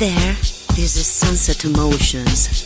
There. This is Sunset Emotions.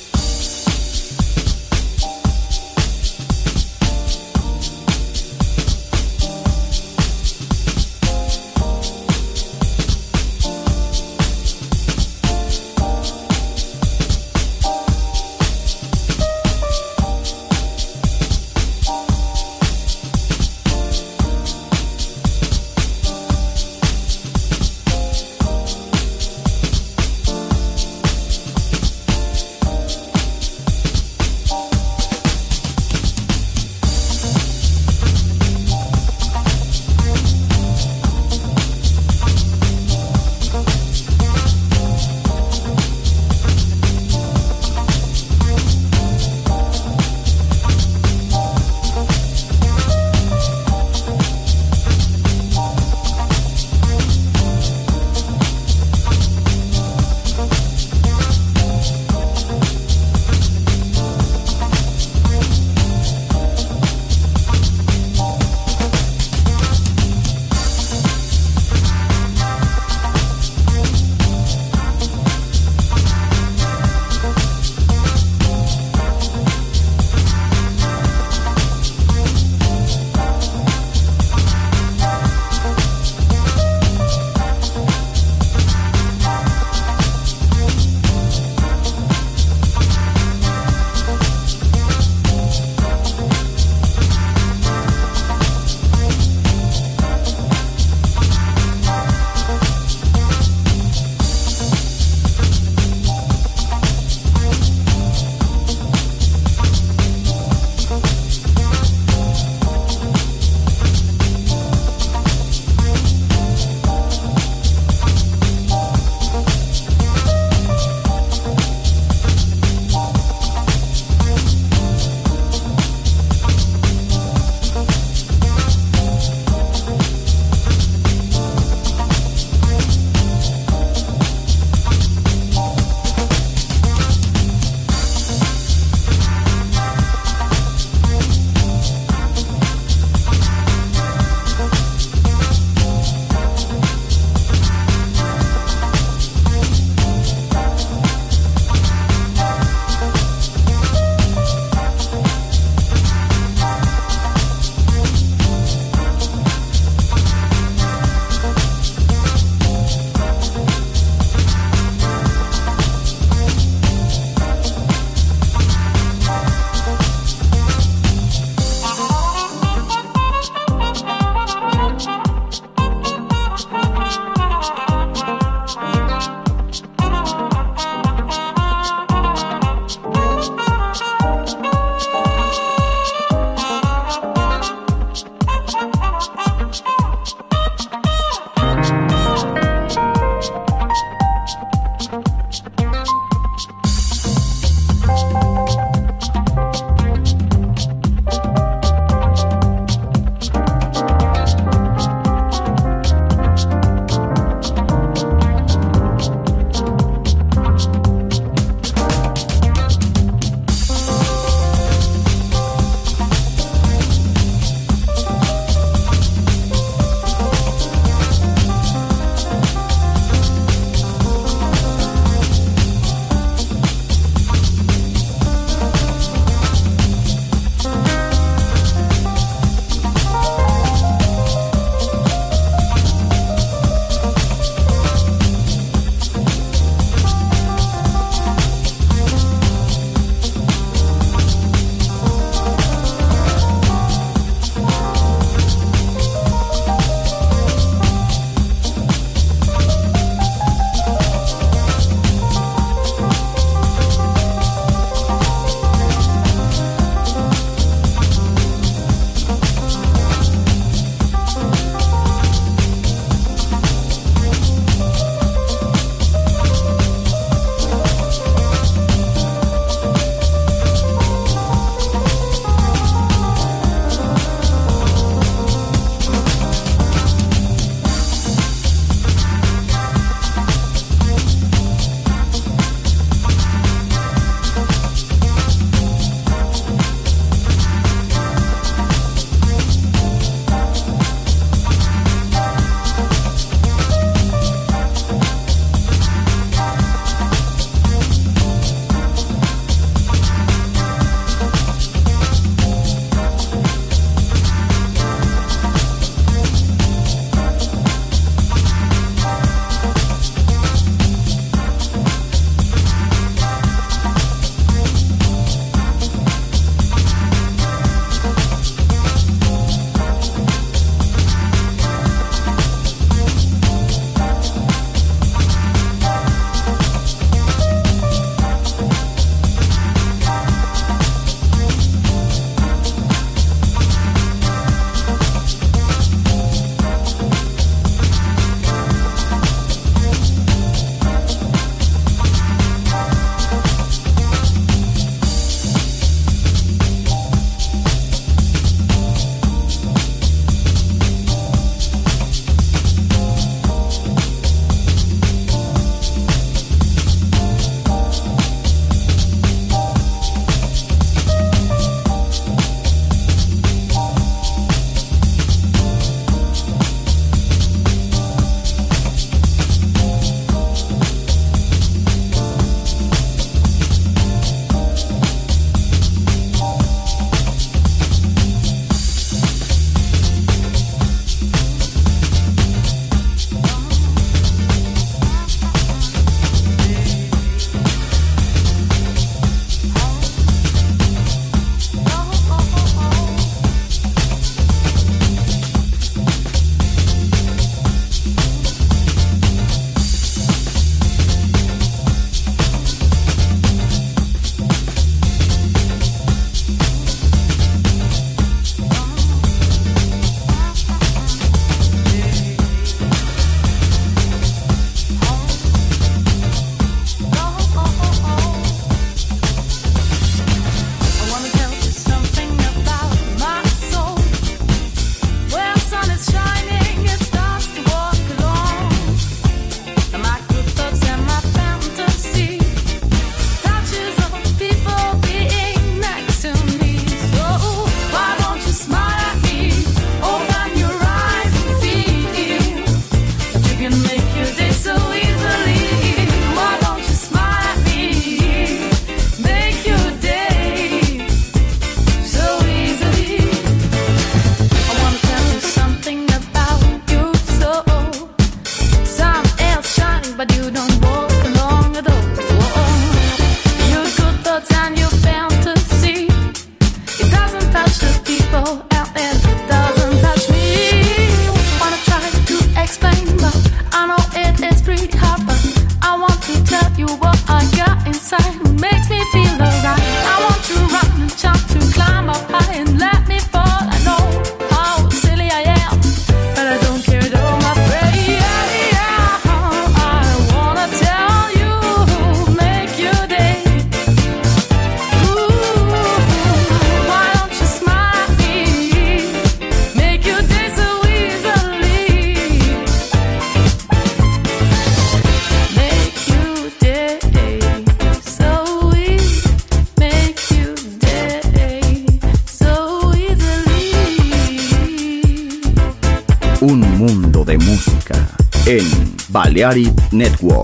Balearic Network.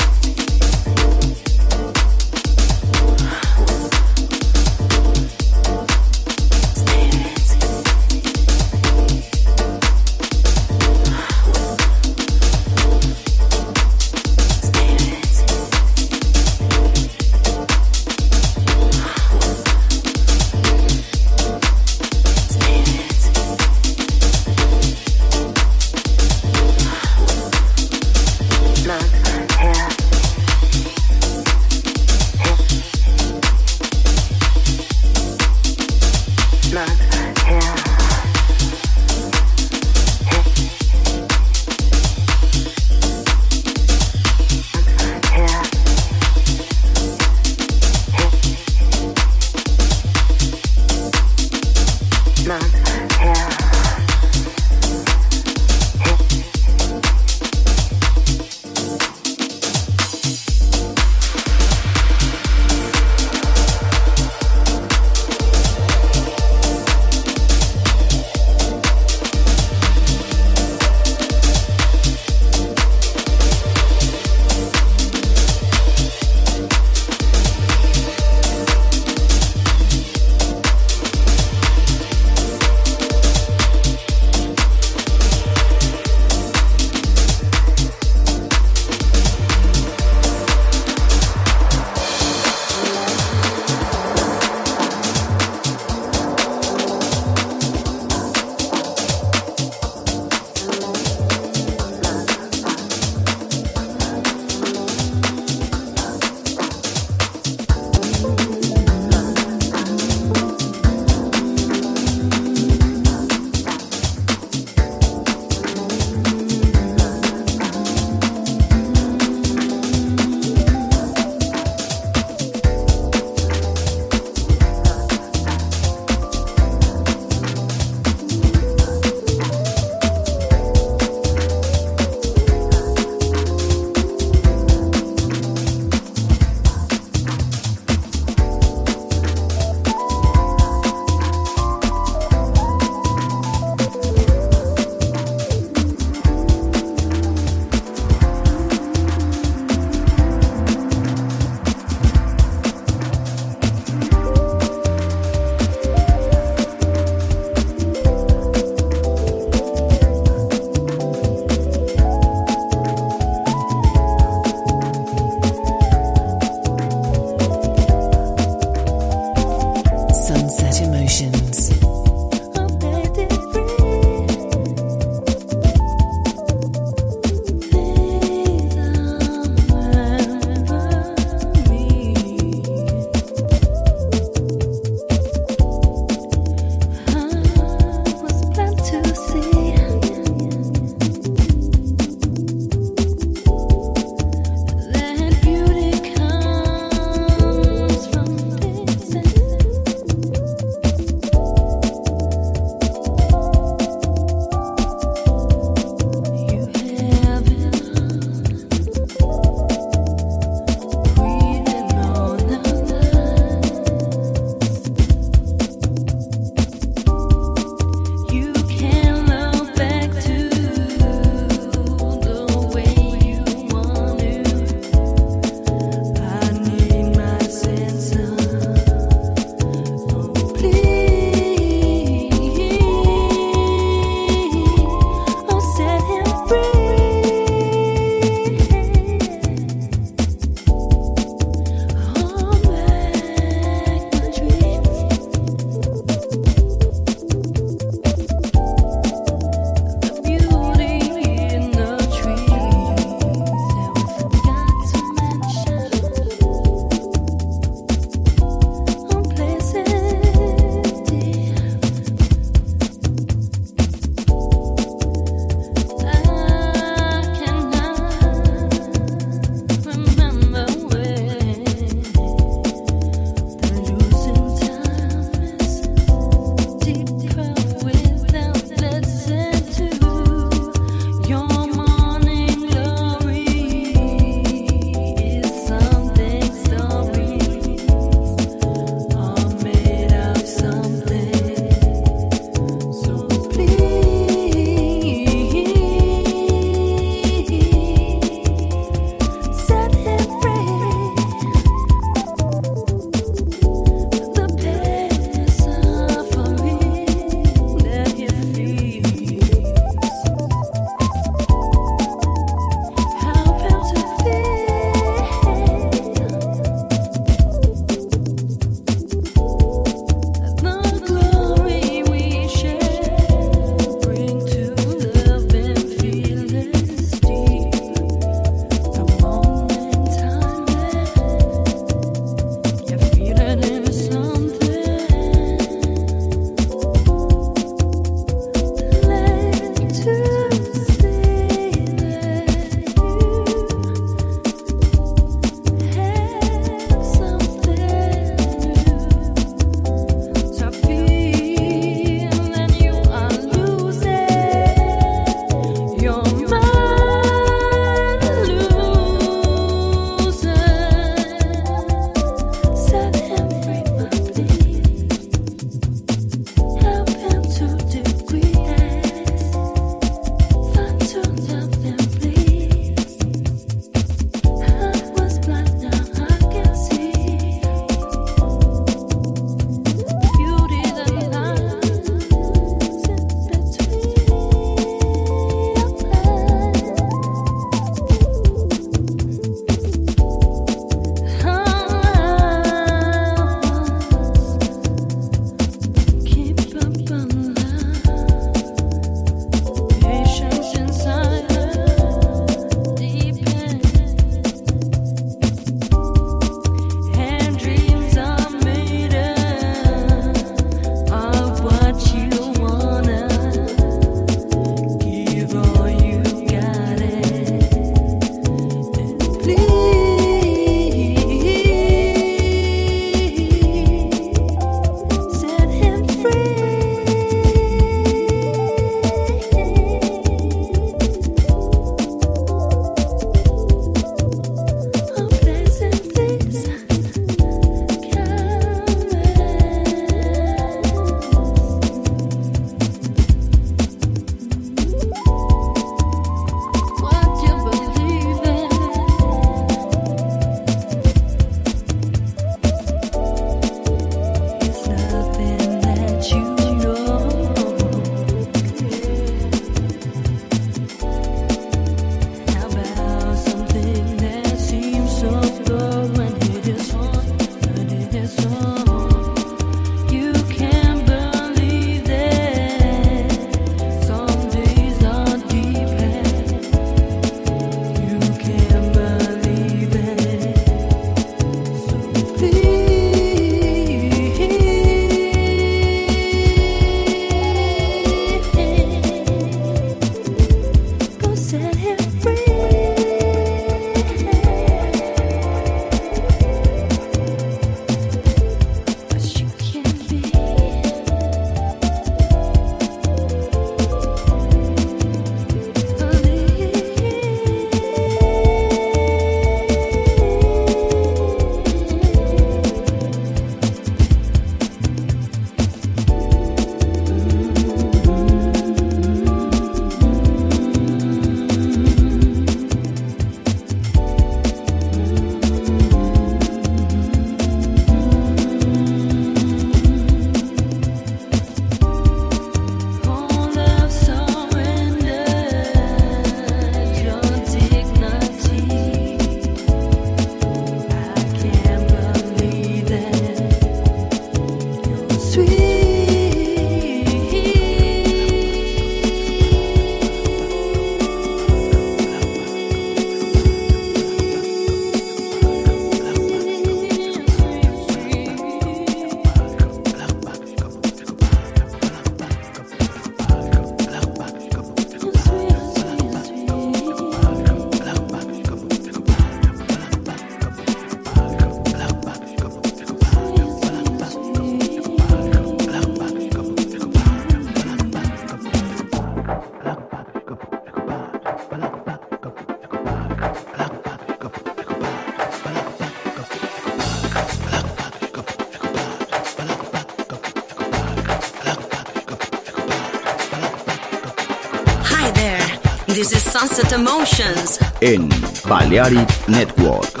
Sunset Emotions. en Balearic Network.